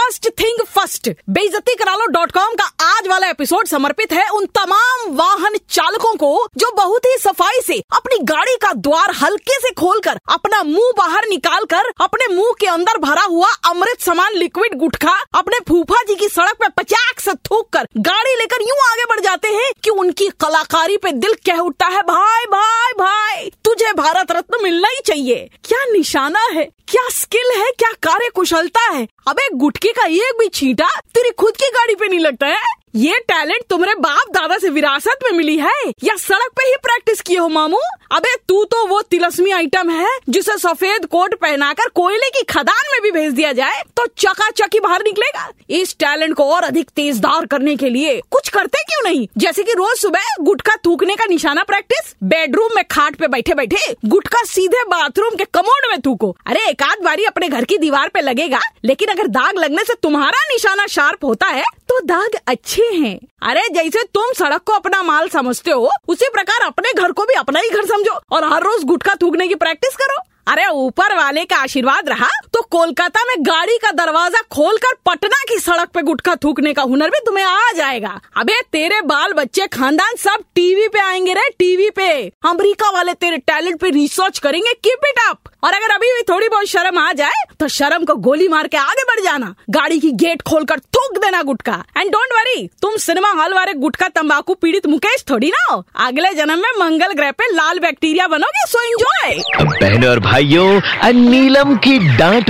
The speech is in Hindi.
First thing first. बेइज्जती करा लो डॉट कॉम का आज वाला एपिसोड समर्पित है उन तमाम वाहन चालकों को जो बहुत ही सफ़ाई से, अपनी गाड़ी का द्वार हल्के से खोलकर, अपना मुँह बाहर निकाल कर अपने मुँह के अंदर भरा हुआ अमृत समान लिक्विड गुटखा, अपने फूफा जी की सड़क पे पचाक से थूक कर गाड़ी लेकर यूँ आगे बढ़ जाते हैं कि उनकी कलाकारी पे दिल कह उठता है, भाई भाई भाई, तुझे भारत रत्न मिलना ही चाहिए। क्या निशाना है? क्या स्किल है? क्या कार्य कुशलता है? अबे गुटके का एक भी छींटा तेरी खुद की गाड़ी पे नहीं लगता है? ये टैलेंट तुम्हारे बाप दादा से विरासत में मिली है? या सड़क पे ही प्रैक्टिस किए हो, मामू? अबे, तू तो वो तिलस्मी आइटम है, जिसे सफ़ेद कोट पहनाकर कोयले की खदान में भी भेज दिया जाए तो चकाचक ही बाहर निकलेगा। इस टैलेंट को और अधिक तेजदार करने के लिए कुछ करते क्यों नहीं? जैसे कि रोज सुबह गुटखा थूकने का निशाना प्रैक्टिस बेडरूम में खाट पे बैठे बैठे गुटखा सीधे बाथरूम के कमोड में थूको। अरे, एक आध बारी अपने घर की दीवार पे लगेगा, लेकिन अगर दाग लगने से तुम्हारा निशाना शार्प होता है तो दाग अच्छे हैं। अरे, जैसे तुम सड़क को अपना माल समझते हो, उसी प्रकार अपने घर को भी अपना ही घर समझो और हर रोज गुटखा थूकने की प्रैक्टिस करो। अरे, ऊपर वाले का आशीर्वाद रहा। तो कोलकाता में गाड़ी का दरवाज़ा खोलकर पटना की सड़क पे गुटखा थूकने का हुनर भी तुम्हें आ जाएगा। अबे, तेरे बाल बच्चे खानदान सब टीवी पे आएँगे रे, टीवी पे। अमेरिका वाले तेरे टैलेंट पे रिसर्च करेंगे कीप इट अप और अगर अभी भी थोड़ी बहुत शर्म आ जाए तो शर्म को गोली मार के आगे बढ़ जाना। गाड़ी की गेट खोलकर थूक देना गुटखा। एंड डोंट वरी तुम सिनेमा हॉल वाले गुटखा तंबाकू पीड़ित मुकेश थोड़ी ना हो। अगले जन्म में मंगल ग्रह पे लाल बैक्टीरिया बनोगे सो एंजॉय बहनों और भाइयों नीलम की डांट